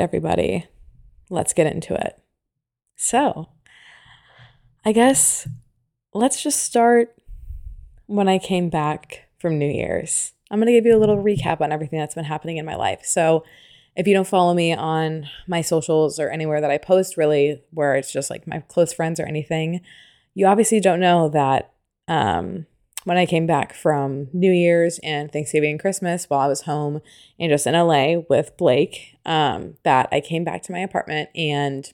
everybody. Let's get into it. So, I guess let's just start when I came back from New Year's. I'm going to give you a little recap on everything that's been happening in my life. So, if you don't follow me on my socials or anywhere that I post, really, where it's just like my close friends or anything, you obviously don't know that um, when I came back from New Year's and Thanksgiving and Christmas while I was home and just in LA with Blake, um, that I came back to my apartment and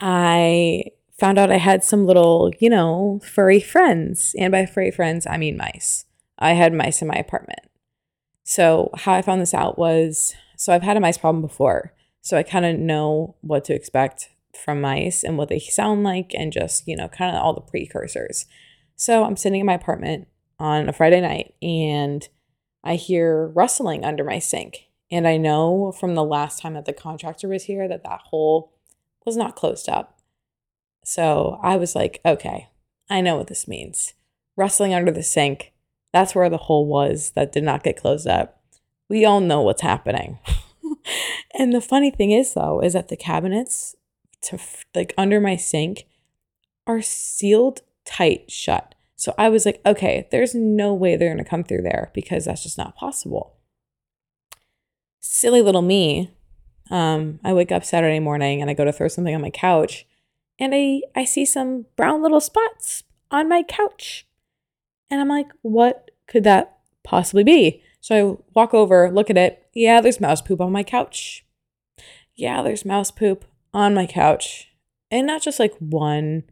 I found out I had some little, you know, furry friends. And by furry friends, I mean mice. I had mice in my apartment. So, how I found this out was so I've had a mice problem before. So, I kind of know what to expect from mice and what they sound like and just, you know, kind of all the precursors. So, I'm sitting in my apartment on a Friday night and I hear rustling under my sink. And I know from the last time that the contractor was here that that hole was not closed up. So I was like, okay, I know what this means. Rustling under the sink, that's where the hole was that did not get closed up. We all know what's happening. and the funny thing is, though, is that the cabinets to like under my sink are sealed tight shut. So I was like, okay, there's no way they're going to come through there because that's just not possible. Silly little me. Um, I wake up Saturday morning and I go to throw something on my couch and I, I see some brown little spots on my couch. And I'm like, what could that possibly be? So I walk over, look at it. Yeah, there's mouse poop on my couch. Yeah, there's mouse poop on my couch. And not just like one,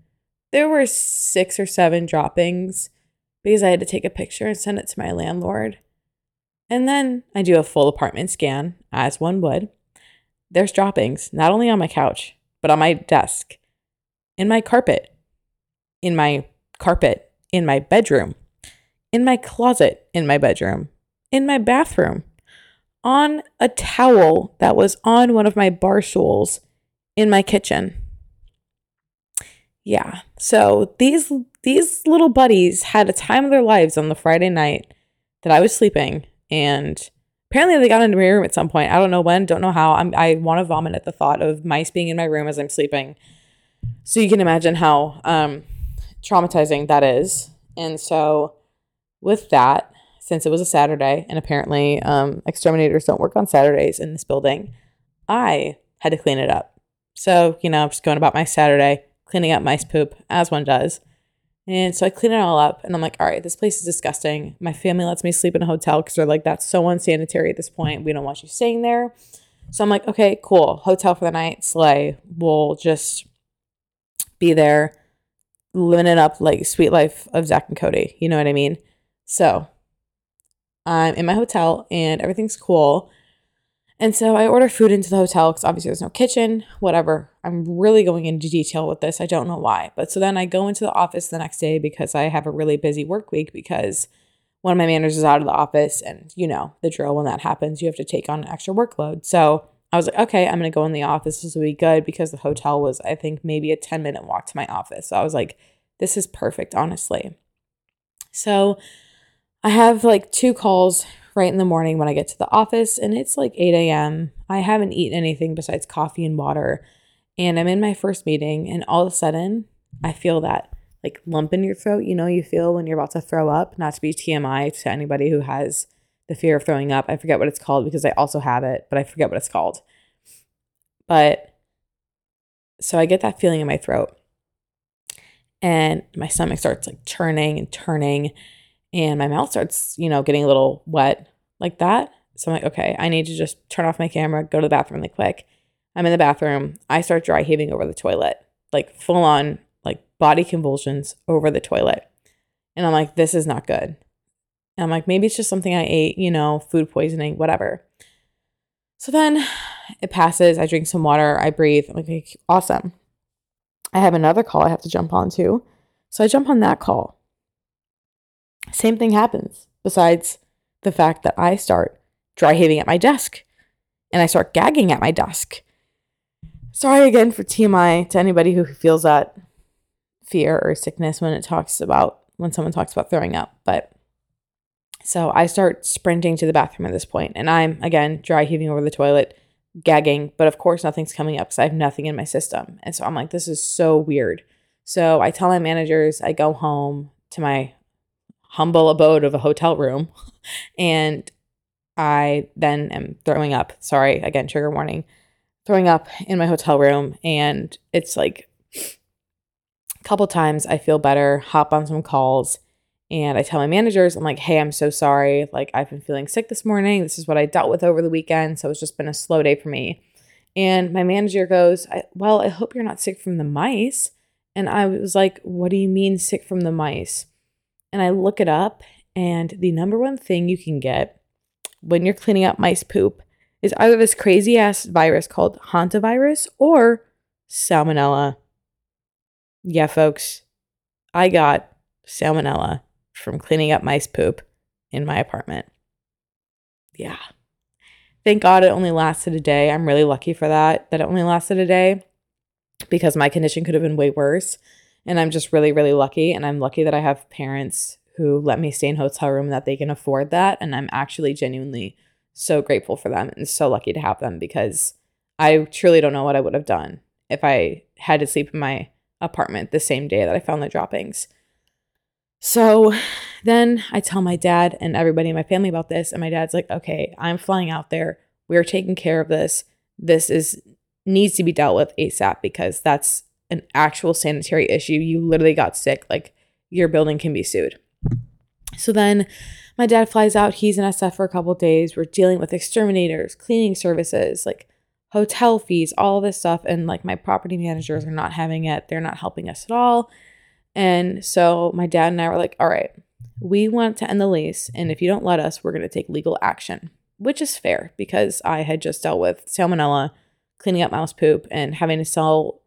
there were six or seven droppings because I had to take a picture and send it to my landlord. And then I do a full apartment scan, as one would. There's droppings, not only on my couch, but on my desk, in my carpet, in my carpet, in my bedroom, in my closet, in my bedroom, in my bathroom, on a towel that was on one of my bar stools in my kitchen. Yeah. So these these little buddies had a time of their lives on the Friday night that I was sleeping and apparently they got into my room at some point. I don't know when, don't know how. I'm, I want to vomit at the thought of mice being in my room as I'm sleeping. So you can imagine how um, traumatizing that is. And so, with that, since it was a Saturday and apparently um, exterminators don't work on Saturdays in this building, I had to clean it up. So, you know, I'm just going about my Saturday, cleaning up mice poop as one does. And so I clean it all up and I'm like, all right, this place is disgusting. My family lets me sleep in a hotel because they're like, that's so unsanitary at this point. We don't want you staying there. So I'm like, okay, cool. Hotel for the night, slay. We'll just be there, living it up like Suite Life of Zack and Cody. You know what I mean? So I'm in my hotel and everything's cool. And so I order food into the hotel because obviously there's no kitchen, whatever. I'm really going into detail with this. I don't know why. But so then I go into the office the next day because I have a really busy work week because one of my managers is out of the office. And you know, the drill when that happens, you have to take on an extra workload. So I was like, okay, I'm going to go in the office. This will be good because the hotel was, I think, maybe a 10 minute walk to my office. So I was like, this is perfect, honestly. So I have like two calls right in the morning when I get to the office, and it's like 8 a.m. I haven't eaten anything besides coffee and water. And I'm in my first meeting, and all of a sudden, I feel that like lump in your throat. You know, you feel when you're about to throw up, not to be TMI to anybody who has the fear of throwing up. I forget what it's called because I also have it, but I forget what it's called. But so I get that feeling in my throat. And my stomach starts like churning and turning and my mouth starts, you know, getting a little wet like that. So I'm like, okay, I need to just turn off my camera, go to the bathroom really quick. I'm in the bathroom. I start dry heaving over the toilet, like full on, like body convulsions over the toilet. And I'm like, this is not good. And I'm like, maybe it's just something I ate, you know, food poisoning, whatever. So then it passes. I drink some water. I breathe. I'm like, awesome. I have another call I have to jump on to. So I jump on that call. Same thing happens, besides the fact that I start dry heaving at my desk and I start gagging at my desk. Sorry again for TMI to anybody who feels that fear or sickness when it talks about when someone talks about throwing up, but so I start sprinting to the bathroom at this point, and I'm again dry heaving over the toilet, gagging, but of course nothing's coming up because I have nothing in my system. And so I'm like, this is so weird. So I tell my managers, I go home to my humble abode of a hotel room and I then am throwing up. Sorry, again, trigger warning. Throwing up in my hotel room and it's like a couple times I feel better, hop on some calls and I tell my managers, I'm like, hey, I'm so sorry. Like, I've been feeling sick this morning. This is what I dealt with over the weekend. So it's just been a slow day for me. And my manager goes, Well, I hope you're not sick from the mice. And I was like, What do you mean sick from the mice? And I look it up, and the number one thing you can get when you're cleaning up mice poop is either this crazy ass virus called hantavirus or salmonella. Yeah, folks, I got salmonella from cleaning up mice poop in my apartment. Yeah. Thank God it only lasted a day. I'm really lucky for that, that it only lasted a day because my condition could have been way worse. And I'm just really, really lucky. And I'm lucky that I have parents who let me stay in hotel room that they can afford that. And I'm actually genuinely so grateful for them and so lucky to have them because I truly don't know what I would have done if I had to sleep in my apartment the same day that I found the droppings. So then I tell my dad and everybody in my family about this, and my dad's like, okay, I'm flying out there. We're taking care of this. This is needs to be dealt with ASAP because that's an actual sanitary issue. You literally got sick. Like your building can be sued. So then my dad flies out. He's in SF for a couple days. We're dealing with exterminators, cleaning services, like hotel fees, all this stuff. And like my property managers are not having it. They're not helping us at all. And so my dad and I were like, all right, we want to end the lease. And if you don't let us, we're going to take legal action, which is fair because I had just dealt with salmonella, cleaning up mouse poop, and having to sell,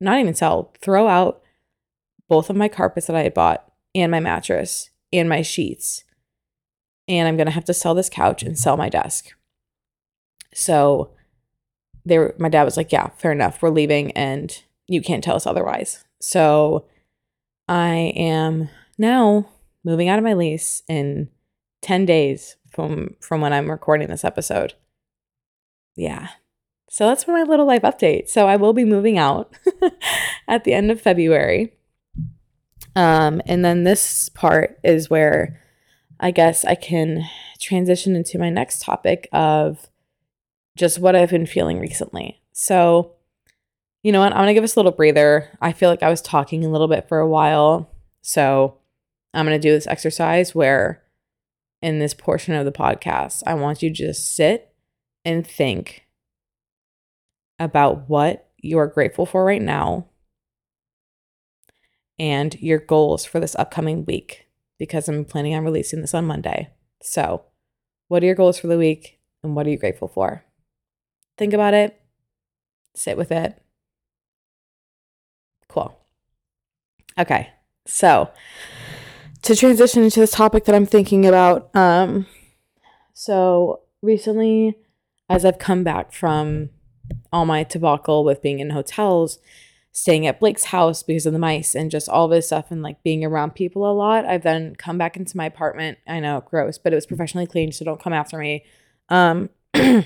not even sell, throw out both of my carpets that I had bought and my mattress and my sheets. And I'm going to have to sell this couch and sell my desk. So they were, my dad was like, yeah, fair enough. We're leaving and you can't tell us otherwise. So I am now moving out of my lease in 10 days from from when I'm recording this episode. Yeah. So that's my little life update. So I will be moving out at the end of February. Um, and then this part is where I guess I can transition into my next topic of just what I've been feeling recently. So you know what? I'm going to give us a little breather. I feel like I was talking a little bit for a while. So I'm going to do this exercise where in this portion of the podcast, I want you to just sit and think about what you're grateful for right now and your goals for this upcoming week because I'm planning on releasing this on Monday. So, what are your goals for the week and what are you grateful for? Think about it, sit with it, Cool. Okay. So, to transition into this topic that I'm thinking about, um, so recently, as I've come back from all my debacle with being in hotels, staying at Blake's house because of the mice, and just all this stuff, and like being around people a lot, I've then come back into my apartment. I know, gross, but it was professionally cleaned, so don't come after me. Um,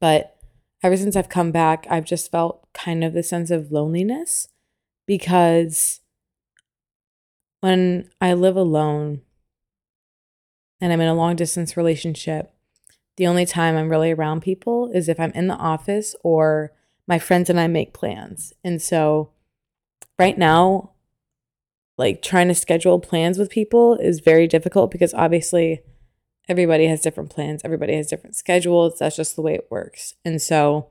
but ever since I've come back, I've just felt kind of the sense of loneliness because when I live alone and I'm in a long distance relationship, the only time I'm really around people is if I'm in the office or my friends and I make plans. And so right now, like trying to schedule plans with people is very difficult because obviously everybody has different plans, everybody has different schedules. That's just the way it works. And so,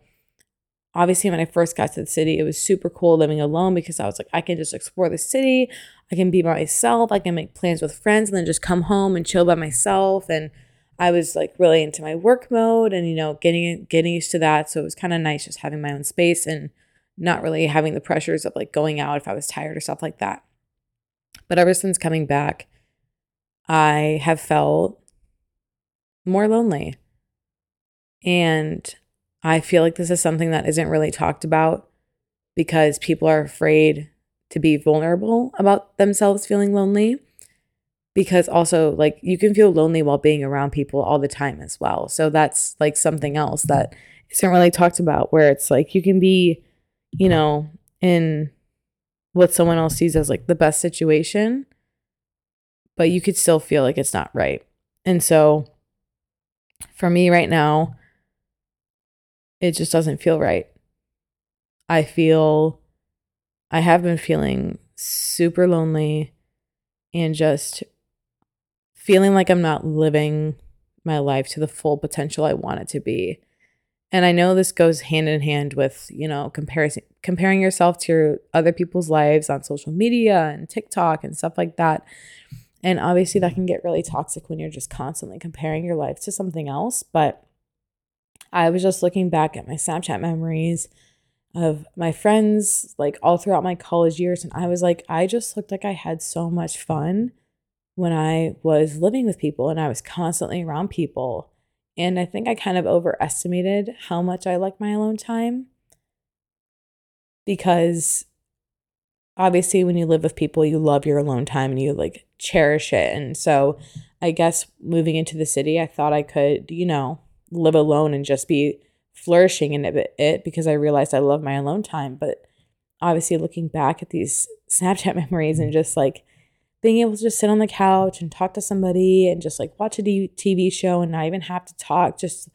obviously, when I first got to the city, it was super cool living alone because I was like, I can just explore the city, I can be by myself, I can make plans with friends, and then just come home and chill by myself. And I was like really into my work mode and you know getting getting used to that. So it was kind of nice just having my own space and not really having the pressures of like going out if I was tired or stuff like that. But ever since coming back, I have felt more lonely. And I feel like this is something that isn't really talked about because people are afraid to be vulnerable about themselves feeling lonely. Because also, like, you can feel lonely while being around people all the time as well. So that's like something else that isn't really talked about where it's like you can be, you know, in what someone else sees as like the best situation, but you could still feel like it's not right. And so for me right now, it just doesn't feel right. I feel, I have been feeling super lonely and just feeling like I'm not living my life to the full potential I want it to be. And I know this goes hand in hand with, you know, comparing comparing yourself to other people's lives on social media and TikTok and stuff like that. And obviously that can get really toxic when you're just constantly comparing your life to something else, but I was just looking back at my Snapchat memories of my friends like all throughout my college years and I was like I just looked like I had so much fun when I was living with people and I was constantly around people and I think I kind of overestimated how much I like my alone time because obviously when you live with people, you love your alone time and you like cherish it. And so I guess moving into the city, I thought I could, you know, live alone and just be flourishing in it because I realized I love my alone time. But obviously looking back at these Snapchat memories and just like being able to just sit on the couch and talk to somebody and just like watch a TV show and not even have to talk, just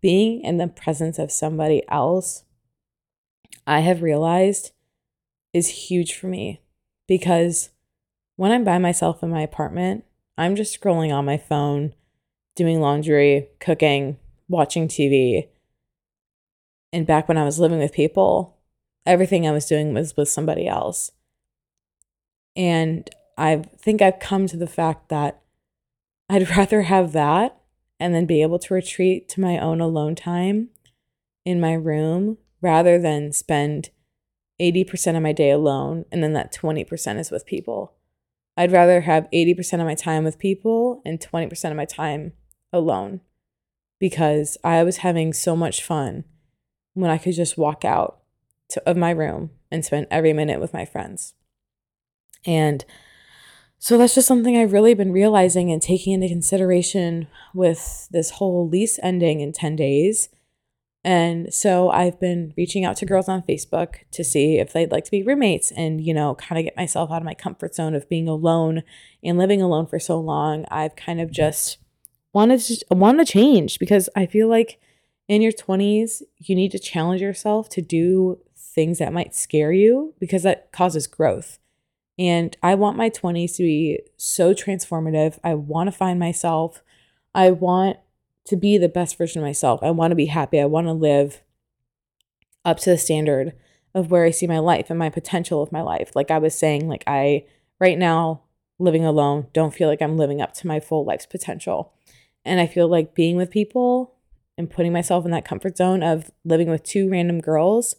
being in the presence of somebody else, I have realized is huge for me because when I'm by myself in my apartment, I'm just scrolling on my phone, doing laundry, cooking, watching TV. And back when I was living with people, everything I was doing was with somebody else. And I think I've come to the fact that I'd rather have that and then be able to retreat to my own alone time in my room rather than spend 80% of my day alone and then that 20% is with people. I'd rather have 80% of my time with people and 20% of my time alone because I was having so much fun when I could just walk out to, of my room and spend every minute with my friends. And so that's just something I've really been realizing and taking into consideration with this whole lease ending in 10 days. And so I've been reaching out to girls on Facebook to see if they'd like to be roommates and, you know, kind of get myself out of my comfort zone of being alone and living alone for so long. I've kind of just wanted to want to change because I feel like in your 20s, you need to challenge yourself to do things that might scare you because that causes growth. And I want my 20s to be so transformative. I want to find myself. I want to be the best version of myself. I want to be happy. I want to live up to the standard of where I see my life and my potential of my life. Like I was saying, like I, right now, living alone, don't feel like I'm living up to my full life's potential. And I feel like being with people and putting myself in that comfort zone of living with two random girls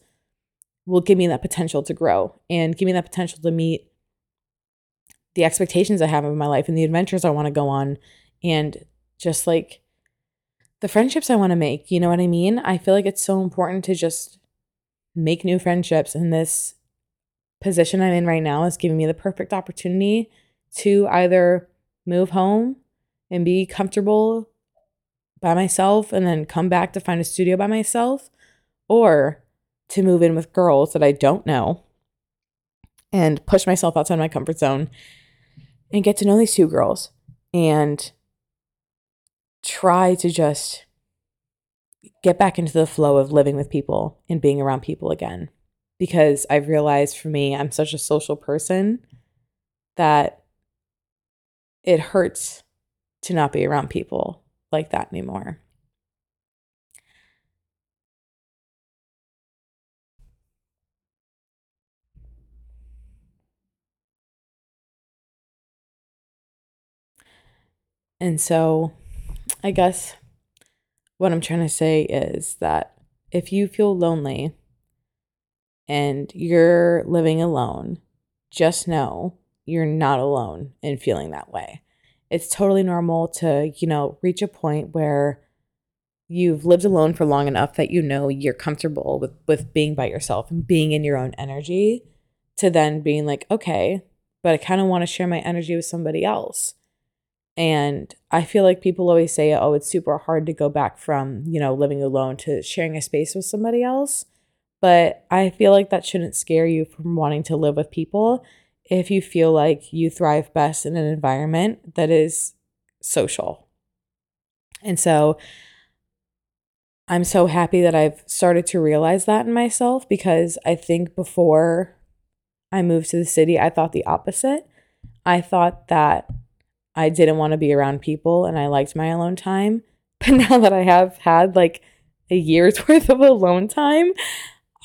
will give me that potential to grow and give me that potential to meet the expectations I have of my life and the adventures I want to go on and just like the friendships I want to make. You know what I mean? I feel like it's so important to just make new friendships. And this position I'm in right now is giving me the perfect opportunity to either move home and be comfortable by myself and then come back to find a studio by myself or to move in with girls that I don't know and push myself outside my comfort zone and get to know these two girls and try to just get back into the flow of living with people and being around people again. Because I've realized for me, I'm such a social person that it hurts to not be around people like that anymore. And so I guess what I'm trying to say is that if you feel lonely and you're living alone, just know you're not alone in feeling that way. It's totally normal to, you know, reach a point where you've lived alone for long enough that you know you're comfortable with with being by yourself and being in your own energy to then being like, okay, but I kind of want to share my energy with somebody else. And I feel like people always say, oh, it's super hard to go back from, you know, living alone to sharing a space with somebody else. But I feel like that shouldn't scare you from wanting to live with people if you feel like you thrive best in an environment that is social. And so I'm so happy that I've started to realize that in myself because I think before I moved to the city, I thought the opposite. I thought that I didn't want to be around people and I liked my alone time. But now that I have had like a year's worth of alone time,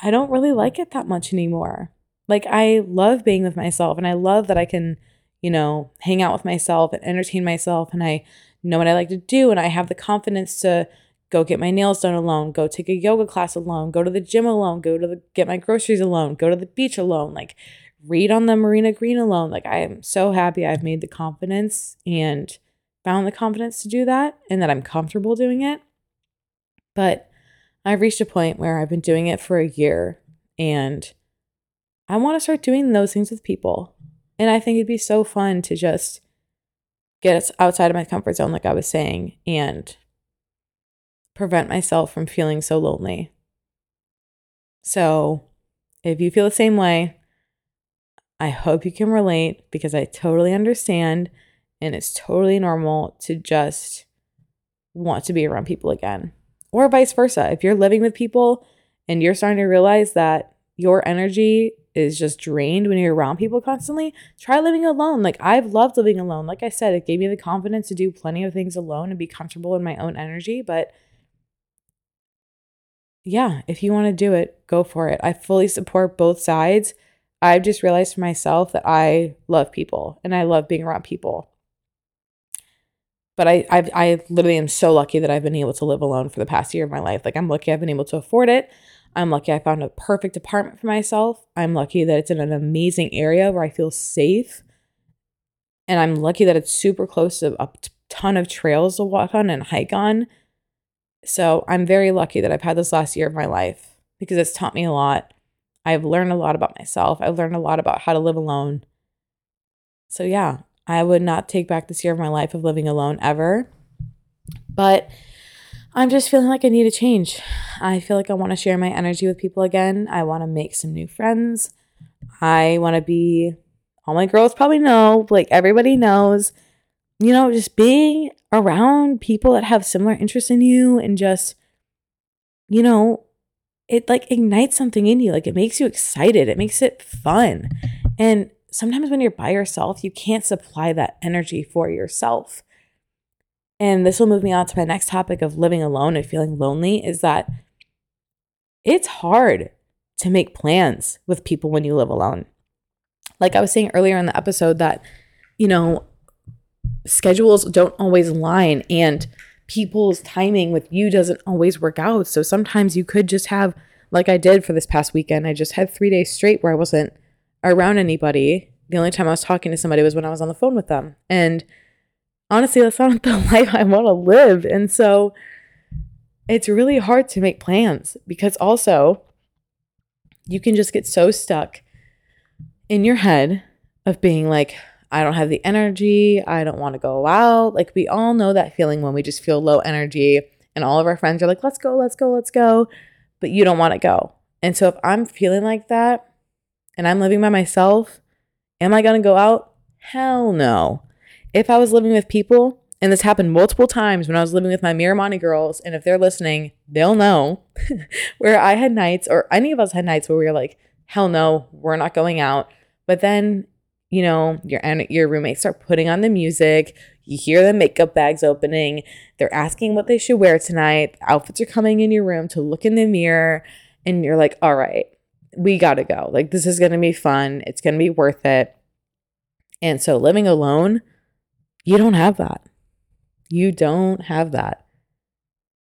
I don't really like it that much anymore. Like, I love being with myself and I love that I can, you know, hang out with myself and entertain myself and I know what I like to do and I have the confidence to go get my nails done alone, go take a yoga class alone, go to the gym alone, go to the, get my groceries alone, go to the beach alone. Like, read on the Marina Green alone. Like I am so happy I've made the confidence and found the confidence to do that and that I'm comfortable doing it. But I've reached a point where I've been doing it for a year and I want to start doing those things with people. And I think it'd be so fun to just get outside of my comfort zone, like I was saying, and prevent myself from feeling so lonely. So if you feel the same way, I hope you can relate because I totally understand and it's totally normal to just want to be around people again. Or vice versa. If you're living with people and you're starting to realize that your energy is just drained when you're around people constantly, try living alone. Like I've loved living alone. Like I said, it gave me the confidence to do plenty of things alone and be comfortable in my own energy, but yeah, if you want to do it, go for it. I fully support both sides. I've just realized for myself that I love people and I love being around people. But I, I, I literally am so lucky that I've been able to live alone for the past year of my life. Like I'm lucky I've been able to afford it. I'm lucky I found a perfect apartment for myself. I'm lucky that it's in an amazing area where I feel safe. And I'm lucky that it's super close to a ton of trails to walk on and hike on. So I'm very lucky that I've had this last year of my life because it's taught me a lot I've learned a lot about myself. I've learned a lot about how to live alone. So, yeah, I would not take back this year of my life of living alone ever. But I'm just feeling like I need a change. I feel like I want to share my energy with people again. I want to make some new friends. I want to be, all my girls probably know, like everybody knows, you know, just being around people that have similar interests in you and just, you know, it like ignites something in you. Like it makes you excited. It makes it fun. And sometimes when you're by yourself, you can't supply that energy for yourself. And this will move me on to my next topic of living alone and feeling lonely is that it's hard to make plans with people when you live alone. Like I was saying earlier in the episode, that, you know, schedules don't always align and people's timing with you doesn't always work out. So sometimes you could just have, like I did for this past weekend, I just had three days straight where I wasn't around anybody. The only time I was talking to somebody was when I was on the phone with them. And honestly, that's not the life I want to live. And so it's really hard to make plans because also you can just get so stuck in your head of being like, I don't have the energy. I don't want to go out. Like we all know that feeling when we just feel low energy and all of our friends are like, let's go, let's go, let's go. But you don't want to go. And so if I'm feeling like that and I'm living by myself, am I going to go out? Hell no. If I was living with people, and this happened multiple times when I was living with my Miramani girls, and if they're listening, they'll know where I had nights, or any of us had nights where we were like, hell no, we're not going out. But then you know, your your roommates start putting on the music. You hear the makeup bags opening. They're asking what they should wear tonight. Outfits are coming in your room to look in the mirror, and you're like, "All right, we got to go. Like this is to be fun. It's to be worth it." And so living alone, you don't have that. You don't have that.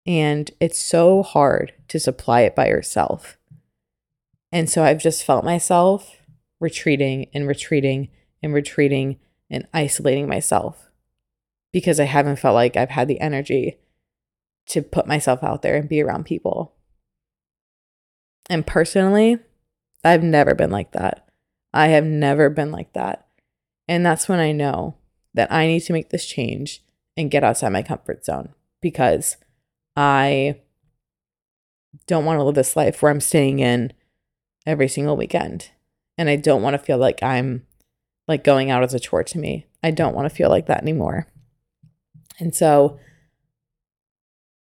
And it's so hard to supply it by yourself. And so I've just felt myself retreating and retreating and retreating and isolating myself because I haven't felt like I've had the energy to put myself out there and be around people. And personally, I've never been like that. I have never been like that. And that's when I know that I need to make this change and get outside my comfort zone because I don't want to live this life where I'm staying in every single weekend. And I don't want to feel like I'm like going out as a chore to me. I don't want to feel like that anymore. And so,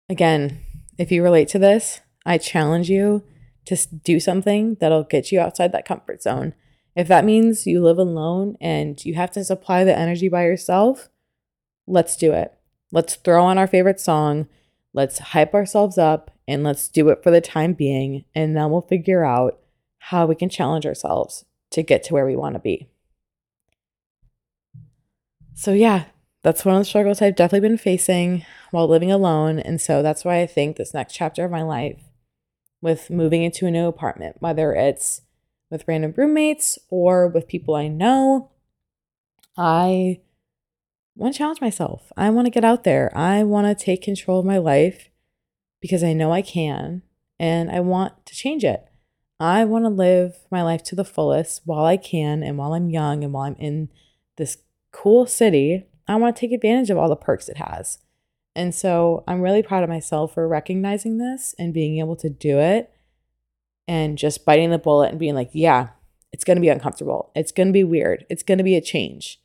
again, if you relate to this, I challenge you to do something that'll get you outside that comfort zone. If that means you live alone and you have to supply the energy by yourself, let's do it. Let's throw on our favorite song. Let's hype ourselves up and let's do it for the time being. And then we'll figure out how we can challenge ourselves to get to where we want to be. So, yeah, that's one of the struggles I've definitely been facing while living alone. And so that's why I think this next chapter of my life with moving into a new apartment, whether it's with random roommates or with people I know, I want to challenge myself. I want to get out there. I want to take control of my life because I know I can and I want to change it. I want to live my life to the fullest while I can and while I'm young and while I'm in this cool city. I want to take advantage of all the perks it has. And so I'm really proud of myself for recognizing this and being able to do it and just biting the bullet and being like, yeah, it's going to be uncomfortable. It's going to be weird. It's going to be a change.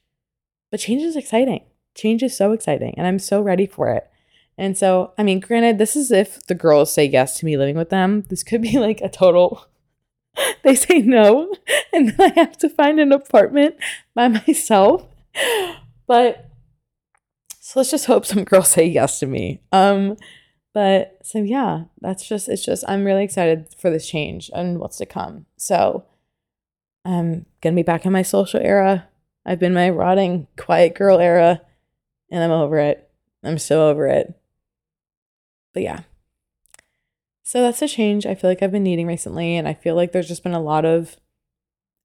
But change is exciting. Change is so exciting. And I'm so ready for it. And so, I mean, granted, this is if the girls say yes to me living with them. This could be like a total, they say no. And then I have to find an apartment by myself. But so let's just hope some girls say yes to me. Um, but so yeah, that's just it's just I'm really excited for this change and what's to come. So I'm gonna be back in my social era. I've been my rotting quiet girl era, and I'm over it. I'm so over it. But yeah. So that's a change I feel like I've been needing recently, and I feel like there's just been a lot of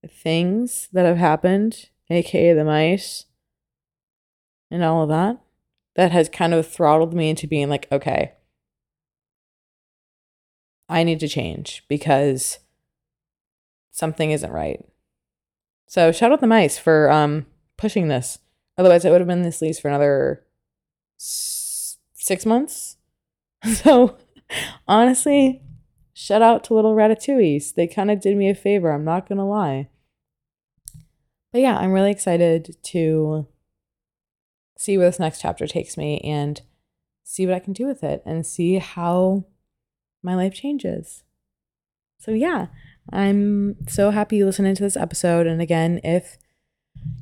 things that have happened, aka the mice, and all of that, that has kind of throttled me into being like, okay, I need to change because something isn't right. So shout out the mice for um pushing this. Otherwise, it would have been this lease for another s- six months. So honestly, shout out to little ratatouilles. They kind of did me a favor. I'm not gonna lie. But yeah, I'm really excited to see where this next chapter takes me and see what I can do with it and see how my life changes. So, yeah, I'm so happy you listened to this episode. And again, if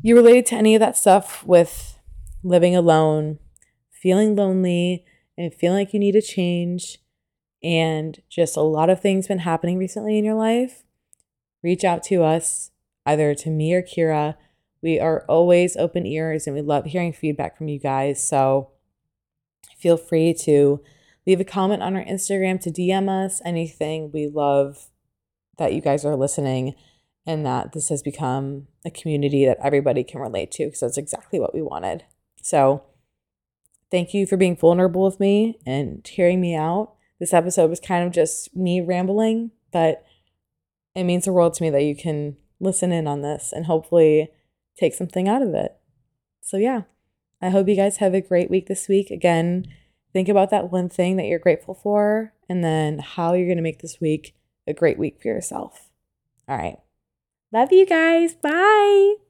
you related to any of that stuff with living alone, feeling lonely, and feeling like you need a change, and just a lot of things been happening recently in your life, reach out to us, either to me or Kira. We are always open ears and we love hearing feedback from you guys. So feel free to leave a comment on our Instagram to DM us anything. We love that you guys are listening and that this has become a community that everybody can relate to because that's exactly what we wanted. So, thank you for being vulnerable with me and hearing me out. This episode was kind of just me rambling, but it means the world to me that you can listen in on this and hopefully take something out of it. So, yeah, I hope you guys have a great week this week. Again, think about that one thing that you're grateful for and then how you're going to make this week a great week for yourself. All right. Love you guys. Bye.